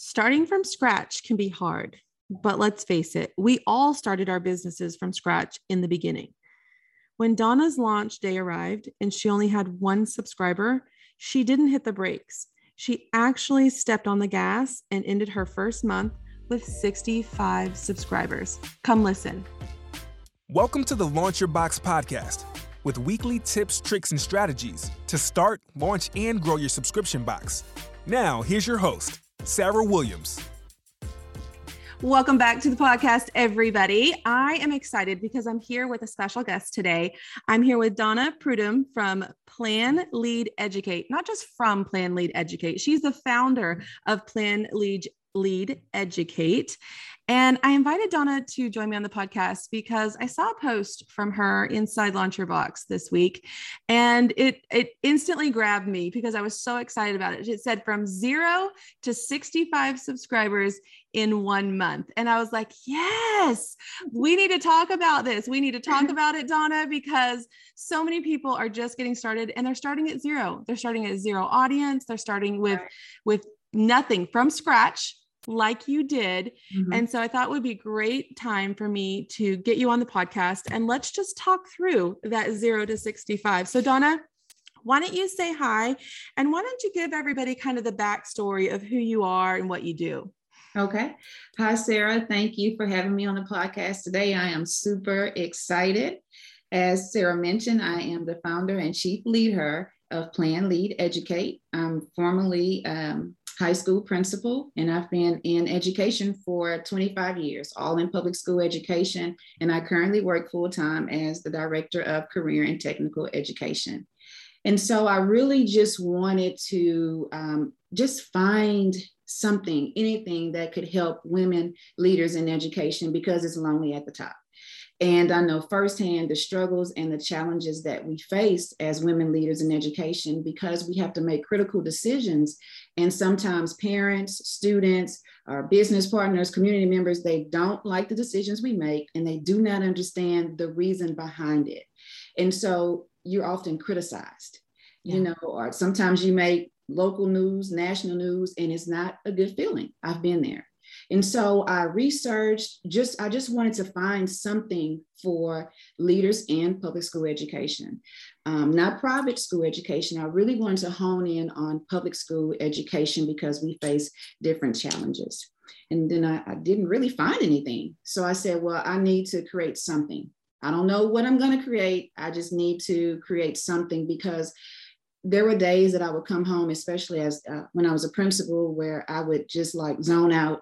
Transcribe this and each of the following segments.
Starting from scratch can be hard, but let's face it, we all started our businesses from scratch in the beginning. When Donna's launch day arrived and she only had one subscriber, she didn't hit the brakes. She actually stepped on the gas and ended her first month with 65 subscribers. Come listen. Welcome to the Launch Your Box podcast with weekly tips, tricks, and strategies to start, launch, and grow your subscription box. Now, here's your host, Sarah Williams. Welcome back to the podcast, everybody. I am excited because I'm here with a special guest today. I'm here with Donna Prudhomme from Plan Lead Educate, not just from Plan Lead Educate. She's the founder of Plan Lead Lead Educate. And I invited Donna to join me on the podcast because I saw a post from her inside Launch Your Box this week. And it it instantly grabbed me because I was so excited about it. It said from zero to 65 subscribers in one month. And I was like, yes, we need to talk about this. We need to talk about it, Donna, because so many people are just getting started and they're starting at zero. They're starting at zero audience. They're starting with with nothing from scratch like you did. Mm-hmm. And so I thought it would be great time for me to get you on the podcast and let's just talk through that 0 to 65. So Donna, why don't you say hi and why don't you give everybody kind of the backstory of who you are and what you do? Okay. Hi, Sarah. Thank you for having me on the podcast today. I am super excited. As Sarah mentioned, I am the founder and chief leader of Plan Lead Educate. I'm formerly um, high school principal, and I've been in education for 25 years, all in public school education. And I currently work full time as the director of career and technical education. And so I really just wanted to um, just find something, anything that could help women leaders in education because it's lonely at the top. And I know firsthand the struggles and the challenges that we face as women leaders in education because we have to make critical decisions. And sometimes parents, students, our business partners, community members, they don't like the decisions we make and they do not understand the reason behind it. And so you're often criticized, yeah. you know, or sometimes you make local news, national news, and it's not a good feeling. I've been there. And so I researched just, I just wanted to find something for leaders in public school education, um, not private school education. I really wanted to hone in on public school education because we face different challenges. And then I, I didn't really find anything. So I said, well, I need to create something. I don't know what I'm going to create. I just need to create something because there were days that I would come home, especially as uh, when I was a principal, where I would just like zone out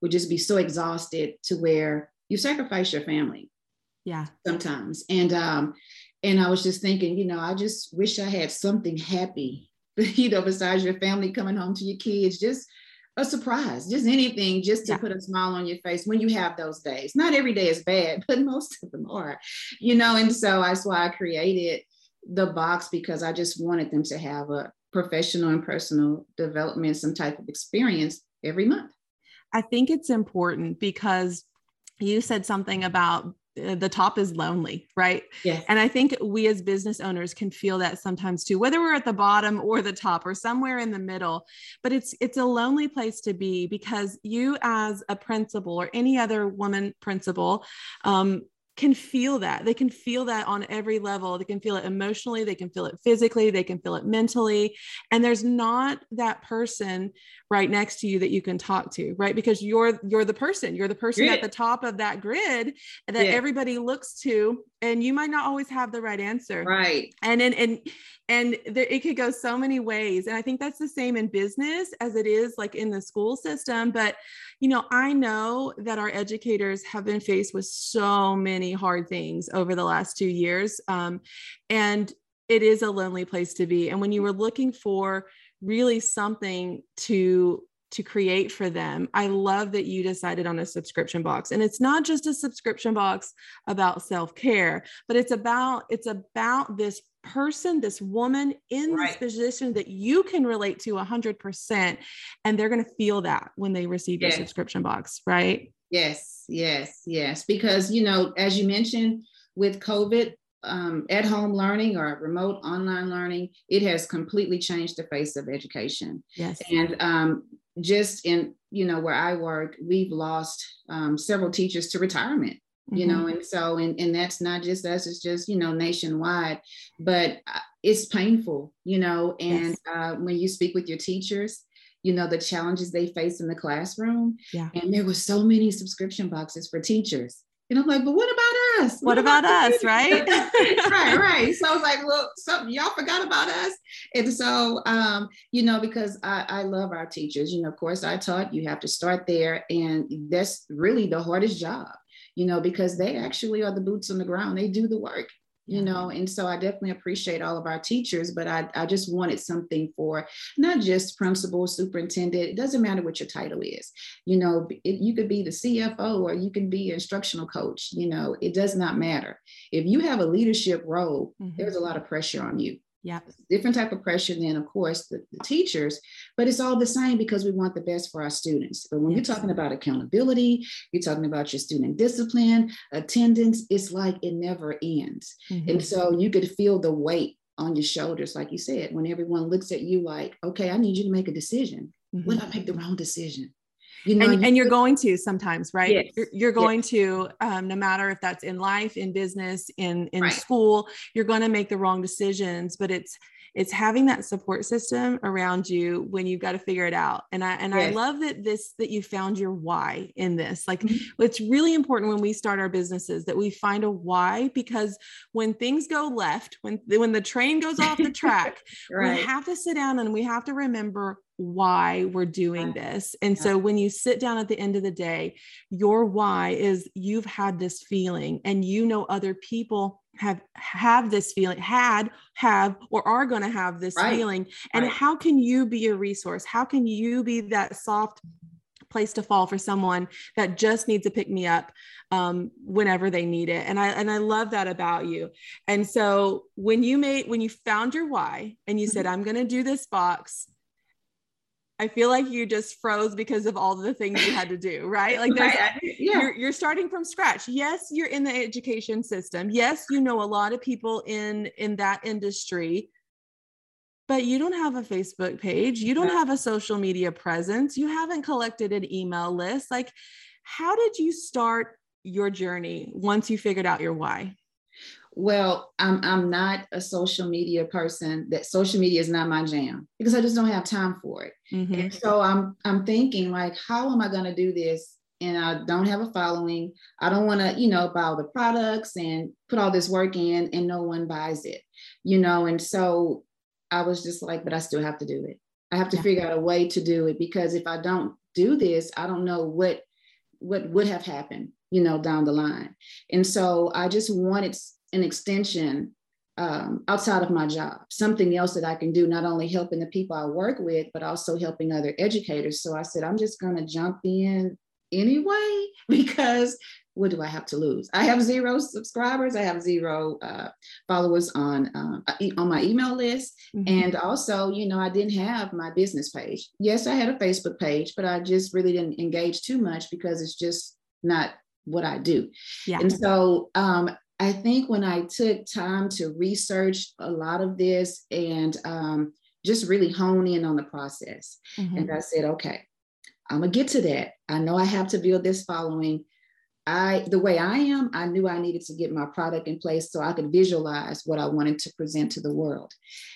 would just be so exhausted to where you sacrifice your family. Yeah. Sometimes. And um, and I was just thinking, you know, I just wish I had something happy, you know, besides your family coming home to your kids, just a surprise, just anything, just to yeah. put a smile on your face when you have those days. Not every day is bad, but most of them are, you know. And so that's why I created the box because I just wanted them to have a professional and personal development, some type of experience every month. I think it's important because you said something about uh, the top is lonely, right? Yes. And I think we as business owners can feel that sometimes too, whether we're at the bottom or the top or somewhere in the middle. But it's it's a lonely place to be because you as a principal or any other woman principal um, can feel that. They can feel that on every level. They can feel it emotionally, they can feel it physically, they can feel it mentally. And there's not that person right next to you that you can talk to, right? Because you're you're the person, you're the person at the top of that grid that yeah. everybody looks to and you might not always have the right answer. Right. And and and and there, it could go so many ways and i think that's the same in business as it is like in the school system but you know i know that our educators have been faced with so many hard things over the last two years um, and it is a lonely place to be and when you were looking for really something to to create for them. I love that you decided on a subscription box. And it's not just a subscription box about self-care, but it's about it's about this person, this woman in right. this position that you can relate to 100% and they're going to feel that when they receive yes. your subscription box, right? Yes, yes, yes because you know, as you mentioned with COVID, um, at home learning or remote online learning, it has completely changed the face of education. Yes. And um, just in you know, where I work, we've lost um, several teachers to retirement you mm-hmm. know and so and, and that's not just us it's just you know nationwide but uh, it's painful you know and yes. uh, when you speak with your teachers you know the challenges they face in the classroom yeah and there were so many subscription boxes for teachers and I'm like, but what about us? What, what about, about us, right? right, right. So I was like, well, something y'all forgot about us. And so, um, you know, because I, I love our teachers, you know, of course I taught you have to start there. And that's really the hardest job, you know, because they actually are the boots on the ground. They do the work you know? And so i definitely appreciate all of our teachers but i, I just wanted something for not just principal superintendent it doesn't matter what your title is. You know it, you could be the cfo or you can be an instructional coach you know? It does not matter. If you have a leadership role mm-hmm. there's a lot of pressure on you yeah different type of pressure than of course the, the, teachers but it's all the same because we want the best for our students but when yes. you're talking about accountability you're talking about your student discipline attendance it's like it never ends mm-hmm. and so you could feel the weight on your shoulders like you said when everyone looks at you like okay i need you to make a decision mm-hmm. what if i make the wrong decision you know, and, and you're going to sometimes right yes. you're, you're, going yes. to um, no matter if that's in life in business in in right. school you're going to make the wrong decisions but it's it's having that support system around you when you've got to figure it out and i and yes. i love that this that you found your why in this like mm-hmm. it's really important when we start our businesses that we find a why because when things go left when when the train goes off the track right. we have to sit down and we have to remember why we're doing this. And so when you sit down at the end of the day, your why is you've had this feeling and you know other people have have this feeling had have or are going to have this right. feeling and right. how can you be a resource how can you be that soft place to fall for someone that just needs to pick me up um, whenever they need it and i and i love that about you and so when you made when you found your why and you said mm-hmm. i'm going to do this box I feel like you just froze because of all the things you had to do, right? Like there's, right. yeah. you're, you're starting from scratch. Yes, you're in the education system. Yes, you know a lot of people in in that industry, but you don't have a Facebook page. You don't have a social media presence. You haven't collected an email list. Like, how did you start your journey once you figured out your why? Well i'm i'm not a social media person that social media is not my jam because i just don't have time for it. Mm-hmm. and so i'm i'm thinking like how am i going to do this? And i don't have a following. I don't want to you know buy all the products and put all this work in and no one buys it you know? And so i was just like but i still have to do it. I have to yeah. figure out a way to do it because if i don't do this i don't know what what would have happened you know down the line. And so i just wanted an extension um, outside of my job, something else that I can do, not only helping the people I work with, but also helping other educators. So I said, I'm just going to jump in anyway, because what do I have to lose? I have zero subscribers. I have zero uh, followers on um, on my email list, mm-hmm. and also, you know, I didn't have my business page. Yes, I had a Facebook page, but I just really didn't engage too much because it's just not what I do. Yeah. And so um, I think when I took time to research a lot of this and um, just really hone in on the process, mm-hmm. and I said, okay, I'm gonna get to that. I know I have to build this following. I, the way I am, I knew I needed to get my product in place so I could visualize what I wanted to present to the world.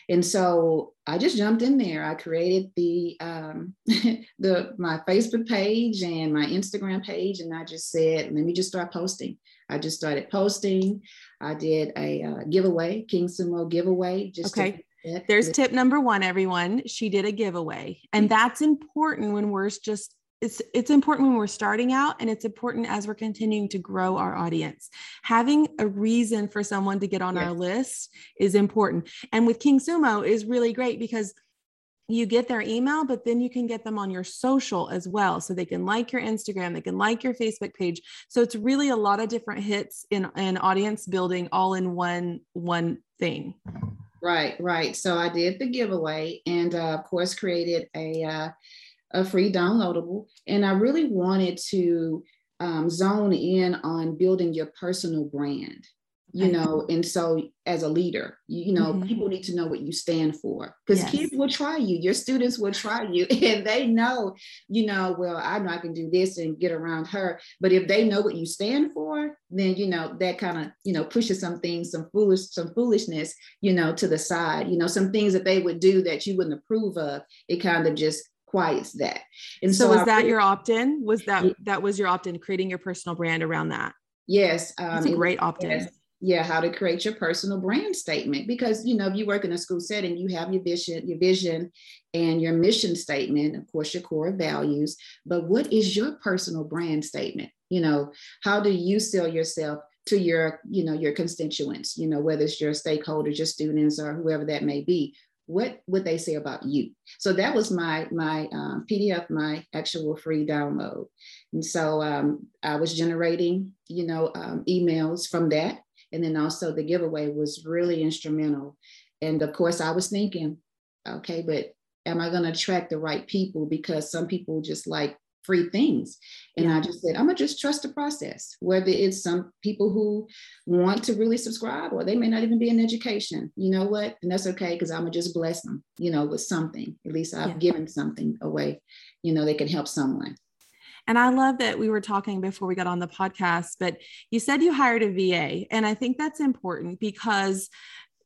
And so I just jumped in there. I created the um, the my Facebook page and my Instagram page, and I just said, let me just start posting. I just started posting. I did a uh, giveaway, KingSumo giveaway. Just okay. There's tip number one, everyone. She did a giveaway, and that's important when we're just it's it's important when we're starting out and it's important as we're continuing to grow our audience having a reason for someone to get on yes. our list is important and with KingSumo is really great because you get their email, but then you can get them on your social as well. So they can like your Instagram, they can like your Facebook page. So it's really a lot of different hits in, in audience building all in one, one thing. Right, right. So I did the giveaway and uh, of course created a, uh, a free downloadable. And I really wanted to um, zone in on building your personal brand you know and so as a leader you, you know mm-hmm. people need to know what you stand for because yes. kids will try you your students will try you and they know you know well i know i can do this and get around her but if they know what you stand for then you know that kind of you know pushes some things some foolish some foolishness you know to the side you know some things that they would do that you wouldn't approve of it kind of just quiets that. And so, so was that your opt-in? Was that that was your opt-in creating your personal brand around that? Yes um, it's a great opt-in. yes yeah how to create your personal brand statement because you know if you work in a school setting you have your vision your vision and your mission statement of course your core values but what is your personal brand statement? You know how do you sell yourself to your you know your constituents you know whether it's your stakeholders your students or whoever that may be what would they say about you so that was my my um, pdf my actual free download and so um, i was generating you know um, emails from that and then also the giveaway was really instrumental. And of course, I was thinking, okay, but am I going to attract the right people? Because some people just like free things. And yeah. I just said, I'm gonna just trust the process, whether it's some people who want to really subscribe or they may not even be in education. You know what? And that's okay because I'm gonna just bless them, you know, with something. At least I've yeah. given something away, you know, they can help someone. And I love that we were talking before we got on the podcast, but you said you hired a VA. And I think that's important because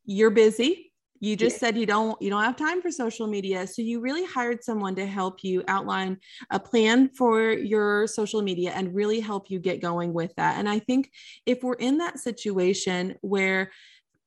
you're busy. You just said you don't you don't have time for social media. So you really hired someone to help you outline a plan for your social media and really help you get going with that. And I think if we're in that situation where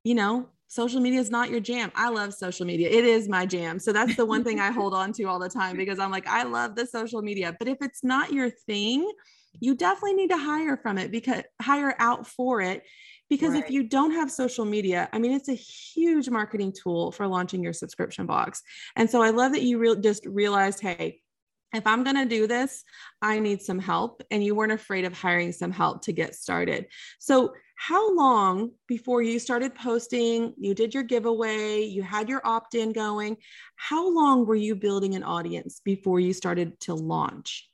you know social media is not your jam. I love social media. It is my jam. So that's the one thing I hold on to all the time because I'm like, I love the social media. But if it's not your thing, you definitely need to hire from it because hire out for it. Because right. if you don't have social media, I mean, it's a huge marketing tool for launching your subscription box. And so I love that you re- just realized, hey, if I'm going to do this, I need some help. And you weren't afraid of hiring some help to get started. So, how long before you started posting, you did your giveaway, you had your opt in going? How long were you building an audience before you started to launch?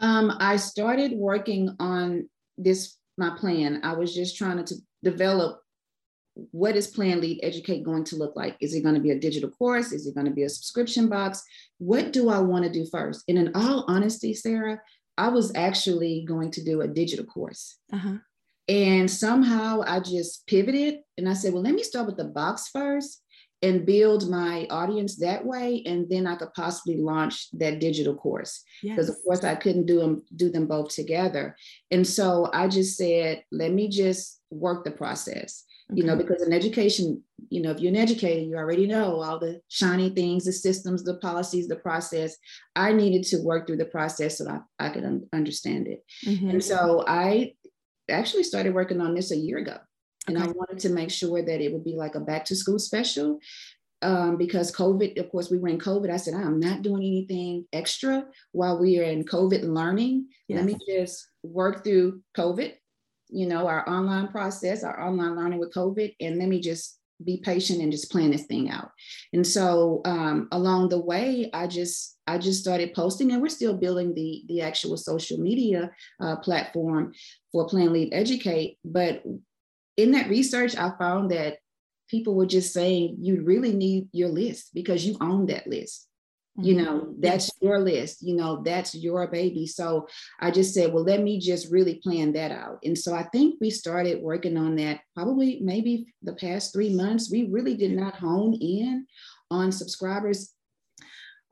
Um, I started working on this, my plan. I was just trying to develop what is Plan Lead Educate going to look like? Is it going to be a digital course? Is it going to be a subscription box? What do I want to do first? And in all honesty, Sarah, I was actually going to do a digital course. Uh-huh. And somehow I just pivoted and I said, well, let me start with the box first and build my audience that way. And then I could possibly launch that digital course. Because yes. of course I couldn't do them, do them both together. And so I just said, let me just work the process you know, because in education, you know, if you're an educator, you already know all the shiny things, the systems, the policies, the process. I needed to work through the process so that I, I could un- understand it. Mm-hmm. And so I actually started working on this a year ago. And okay. I wanted to make sure that it would be like a back to school special um, because COVID, of course, we were in COVID. I said, I'm not doing anything extra while we are in COVID learning. Yes. Let me just work through COVID you know, our online process, our online learning with COVID, and let me just be patient and just plan this thing out. And so um, along the way, I just I just started posting, and we're still building the the actual social media uh, platform for Plan Lead Educate. But in that research, I found that people were just saying you really need your list because you own that list. You mm-hmm. know that's your list. You know that's your baby. So i just said well let me just really plan that out. And so i think we started working on that probably maybe the past three months. We really did not hone in on subscribers.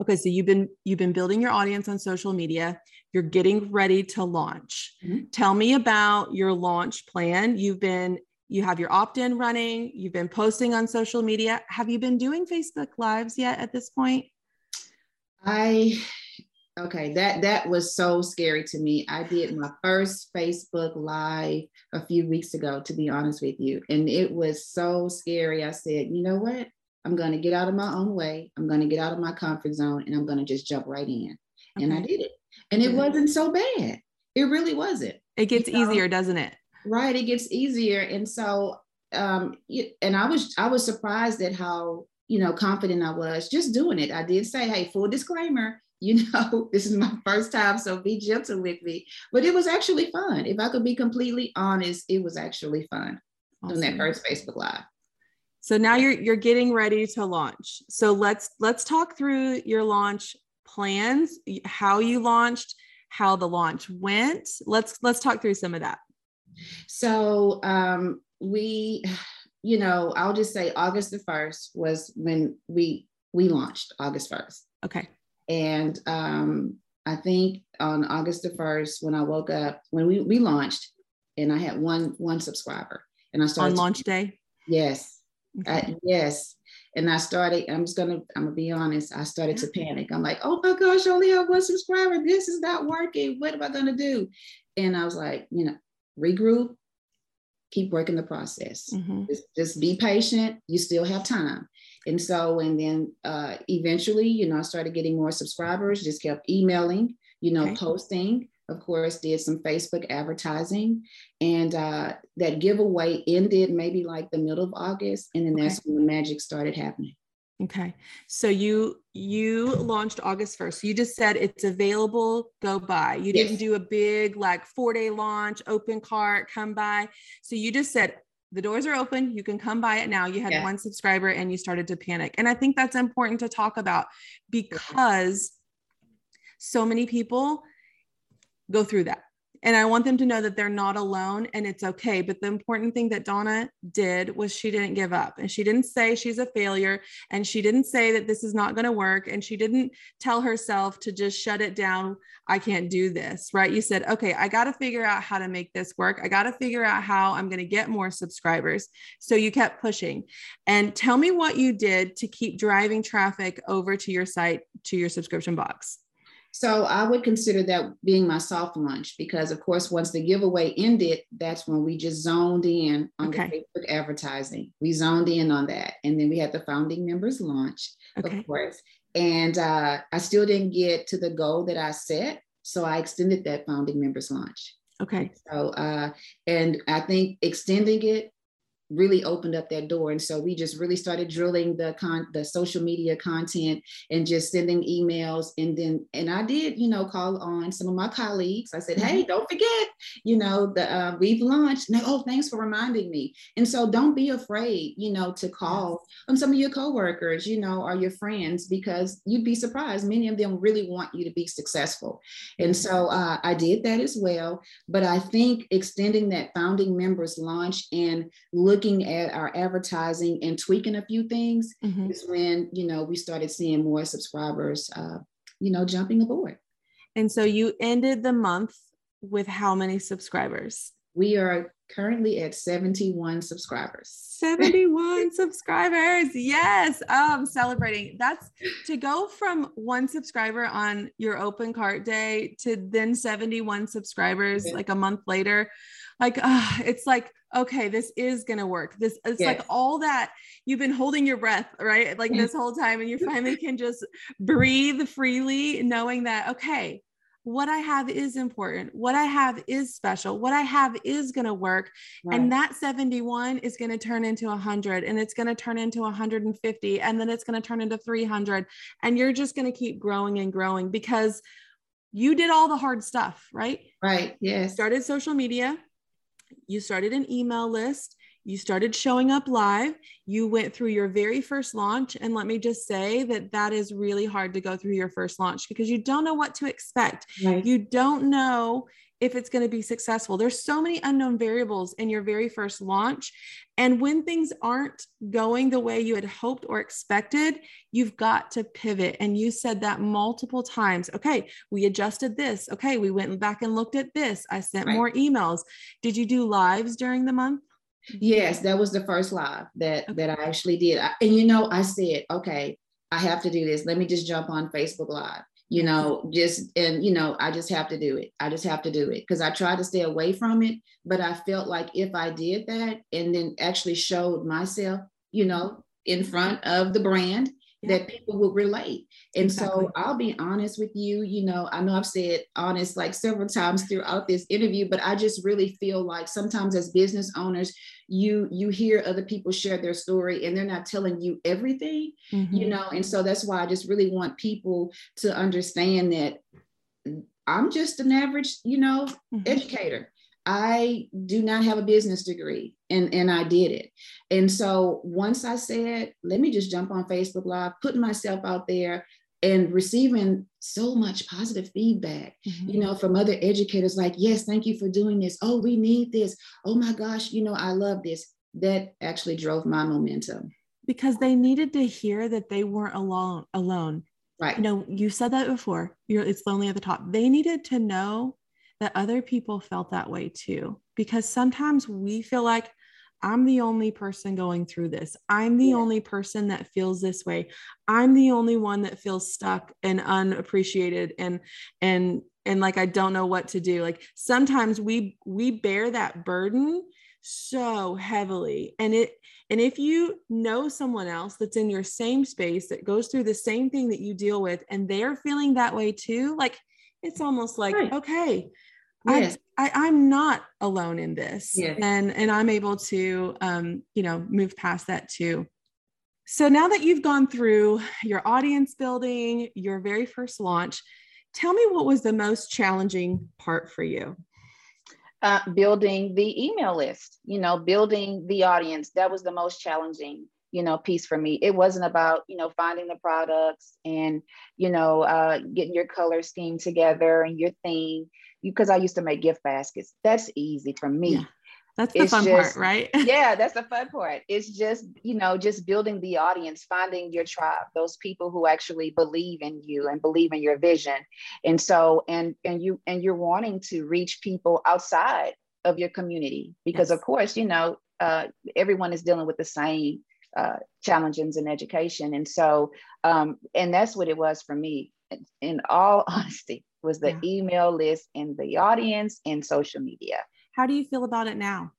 Okay so you've been you've been building your audience on social media. You're getting ready to launch. Mm-hmm. tell me about your launch plan. You've been you have your opt-in running you've been posting on social media have you been doing facebook lives yet at this point I okay, that that was so scary to me. I did my first Facebook live a few weeks ago, to be honest with you, and it was so scary. I said, you know what? I'm going to get out of my own way. I'm going to get out of my comfort zone, and I'm going to just jump right in. Okay. And I did it, and it wasn't so bad. It really wasn't. It gets you know? easier, doesn't it? Right, it gets easier, and so um, and I was I was surprised at how you know, confident I was just doing it. I did say, hey, full disclaimer, you know, this is my first time, so be gentle with me. But it was actually fun. If I could be completely honest, it was actually fun. awesome. doing that first Facebook Live. So now you're you're getting ready to launch. So let's let's talk through your launch plans, how you launched, how the launch went. Let's let's talk through some of that. So um, we, you know, I'll just say August the first was when we we launched August first. Okay. And um, I think on August the first, when I woke up, when we we launched, and I had one one subscriber, and I started on launch to, day. Yes, okay. I, yes, and I started. I'm just gonna. I'm gonna be honest. I started to panic. I'm like, oh my gosh, I only have one subscriber. This is not working. What am I gonna do? And I was like, you know, regroup, keep working the process. Mm-hmm. Just, just, be patient. You still have time. And so, and then uh, eventually, you know, I started getting more subscribers. Just kept emailing. You know, okay. posting of course, did some Facebook advertising. And uh, that giveaway ended maybe like the middle of August. And then okay. that's when the magic started happening. Okay. So you you launched August 1st. You just said it's available, go buy. You didn't do a big like 4-day launch, open cart, come by. So you just said the doors are open, you can come buy it now. You had yeah. one subscriber and you started to panic. And I think that's important to talk about because so many people go through that. And I want them to know that they're not alone and it's okay. But the important thing that Donna did was she didn't give up and she didn't say she's a failure and she didn't say that this is not going to work. And she didn't tell herself to just shut it down. I can't do this, right? You said, okay, I got to figure out how to make this work. I got to figure out how I'm going to get more subscribers. So you kept pushing. And tell me what you did to keep driving traffic over to your site, to your subscription box. So I would consider that being my soft launch because, of course, once the giveaway ended, that's when we just zoned in on okay. the Facebook advertising. We zoned in on that. And then we had the founding members launch, okay. of course. And uh, I still didn't get to the goal that I set. So I extended that founding members launch. Okay. So, uh, and I think extending it really opened up that door. And so we just really started drilling the con the social media content and just sending emails. And then and i did you know call on some of my colleagues. I said hey mm-hmm. don't forget you know the uh, we've launched. And they, oh thanks for reminding me. And so don't be afraid you know to call on some of your coworkers you know or your friends because you'd be surprised. Many of them really want you to be successful. And so uh, i did that as well. But i think extending that founding members launch and look looking at our advertising and tweaking a few things mm-hmm. is when you know we started seeing more subscribers uh, you know jumping aboard. And so you ended the month with how many subscribers? We are currently at 71 subscribers. 71 subscribers. Yes. Um celebrating. That's to go from one subscriber on your open cart day to then 71 subscribers like a month later. Like uh, it's like okay this is gonna work this it's yes. like all that you've been holding your breath right like this mm-hmm. whole time and you finally can just breathe freely knowing that okay what I have is important. What I have is special. What I have is going to work. Right. And that 71 is going to turn into 100 and it's going to turn into 150 and then it's going to turn into 300. And you're just going to keep growing and growing because you did all the hard stuff, right? Right. Yes. Started social media, you started an email list, you started showing up live, you went through your very first launch. And let me just say that that is really hard to go through your first launch because you don't know what to expect. Right. You don't know if it's going to be successful. There's so many unknown variables in your very first launch. And when things aren't going the way you had hoped or expected, you've got to pivot. And you said that multiple times. Okay, we adjusted this. Okay, we went back and looked at this. I sent right. more emails. Did you do lives during the month? Yes, that was the first live that okay. that I actually did. And you know, I said, okay, I have to do this. Let me just jump on Facebook Live you know just and you know i just have to do it i just have to do it because i tried to stay away from it but i felt like if i did that and then actually showed myself you know in front of the brand that people would relate. And exactly. so I'll be honest with you, you know, I know I've said honest like several times throughout this interview, but I just really feel like sometimes as business owners, you you hear other people share their story and they're not telling you everything, mm-hmm. you know, and so that's why I just really want people to understand that I'm just an average, you know, mm-hmm. educator. I do not have a business degree and, and I did it. And so once I said, let me just jump on Facebook Live, putting myself out there and receiving so much positive feedback, mm-hmm. you know, from other educators like, yes, thank you for doing this. Oh, we need this. Oh my gosh, you know, I love this. That actually drove my momentum. Because they needed to hear that they weren't alone alone. Right. You know, you said that before. You're it's lonely at the top. They needed to know that other people felt that way too. Because sometimes we feel like I'm the only person going through this. I'm the yeah. only person that feels this way. I'm the only one that feels stuck and unappreciated and and and like I don't know what to do. Like sometimes we we bear that burden so heavily and it and if you know someone else that's in your same space that goes through the same thing that you deal with and they're feeling that way too like it's almost like right. okay yes. I, I am not alone in this yes. and and i'm able to um you know move past that too so now that you've gone through your audience building your very first launch tell me what was the most challenging part for you uh, building the email list you know building the audience that was the most challenging you know piece for me it wasn't about you know finding the products and you know uh, getting your color scheme together and your theme because I used to make gift baskets. That's easy for me. Yeah. That's the it's fun just, part, right? yeah, that's the fun part. It's just, you know, just building the audience, finding your tribe, those people who actually believe in you and believe in your vision. And so, and and you and you're wanting to reach people outside of your community because yes. of course, you know, uh, everyone is dealing with the same uh, challenges in education. And so, um, and that's what it was for me. In all honesty, was the yeah. email list and the audience and social media. How do you feel about it now?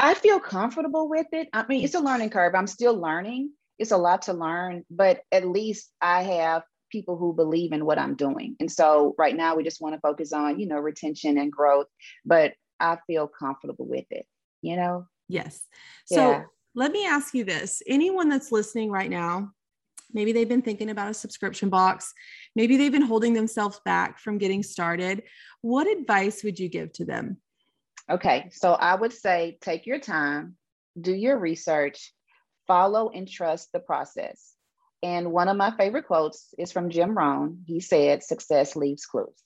I feel comfortable with it. I mean, it's a learning curve. I'm still learning. It's a lot to learn, but at least I have people who believe in what I'm doing. And so right now we just want to focus on, you know, retention and growth, but I feel comfortable with it, you know? Yes. So yeah. let me ask you this. Anyone that's listening right now Maybe they've been thinking about a subscription box. Maybe they've been holding themselves back from getting started. What advice would you give to them? Okay, so I would say take your time, do your research, follow and trust the process. And one of my favorite quotes is from Jim Rohn. He said, Success leaves clues.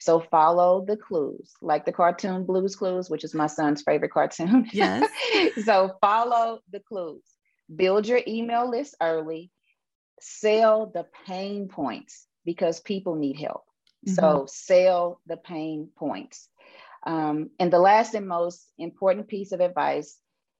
So follow the clues, like the cartoon Blues Clues, which is my son's favorite cartoon. Yes. so follow the clues. Build your email list early sell the pain points because people need help. Mm-hmm. So sell the pain points. Um, and the last and most important piece of advice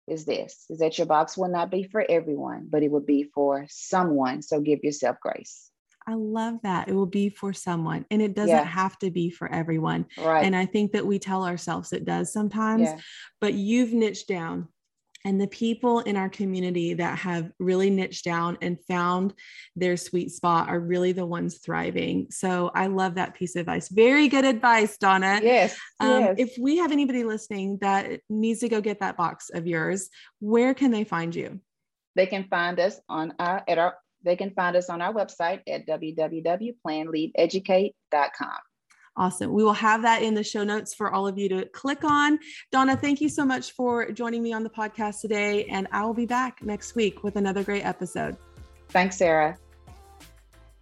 is this is that your box will not be for everyone, but it will be for someone. So give yourself grace. I love that. It will be for someone and it doesn't yeah. have to be for everyone. Right. And I think that we tell ourselves it does sometimes, yeah. but you've niched down and the people in our community that have really niched down and found their sweet spot are really the ones thriving. So I love that piece of advice. Very good advice, Donna. Yes, um, yes. If we have anybody listening that needs to go get that box of yours, where can they find you? They can find us on our at our they can find us on our website at www.planleadeducate.com. Awesome. We will have that in the show notes for all of you to click on. Donna, thank you so much for joining me on the podcast today. And I will be back next week with another great episode. Thanks, Sarah.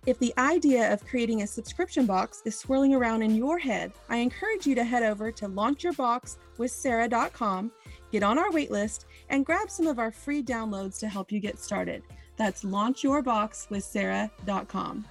If the idea of creating a subscription box is swirling around in your head, I encourage you to head over to launchyourboxwithsarah.com, get on our waitlist, and grab some of our free downloads to help you get started. That's launchyourboxwithsarah.com.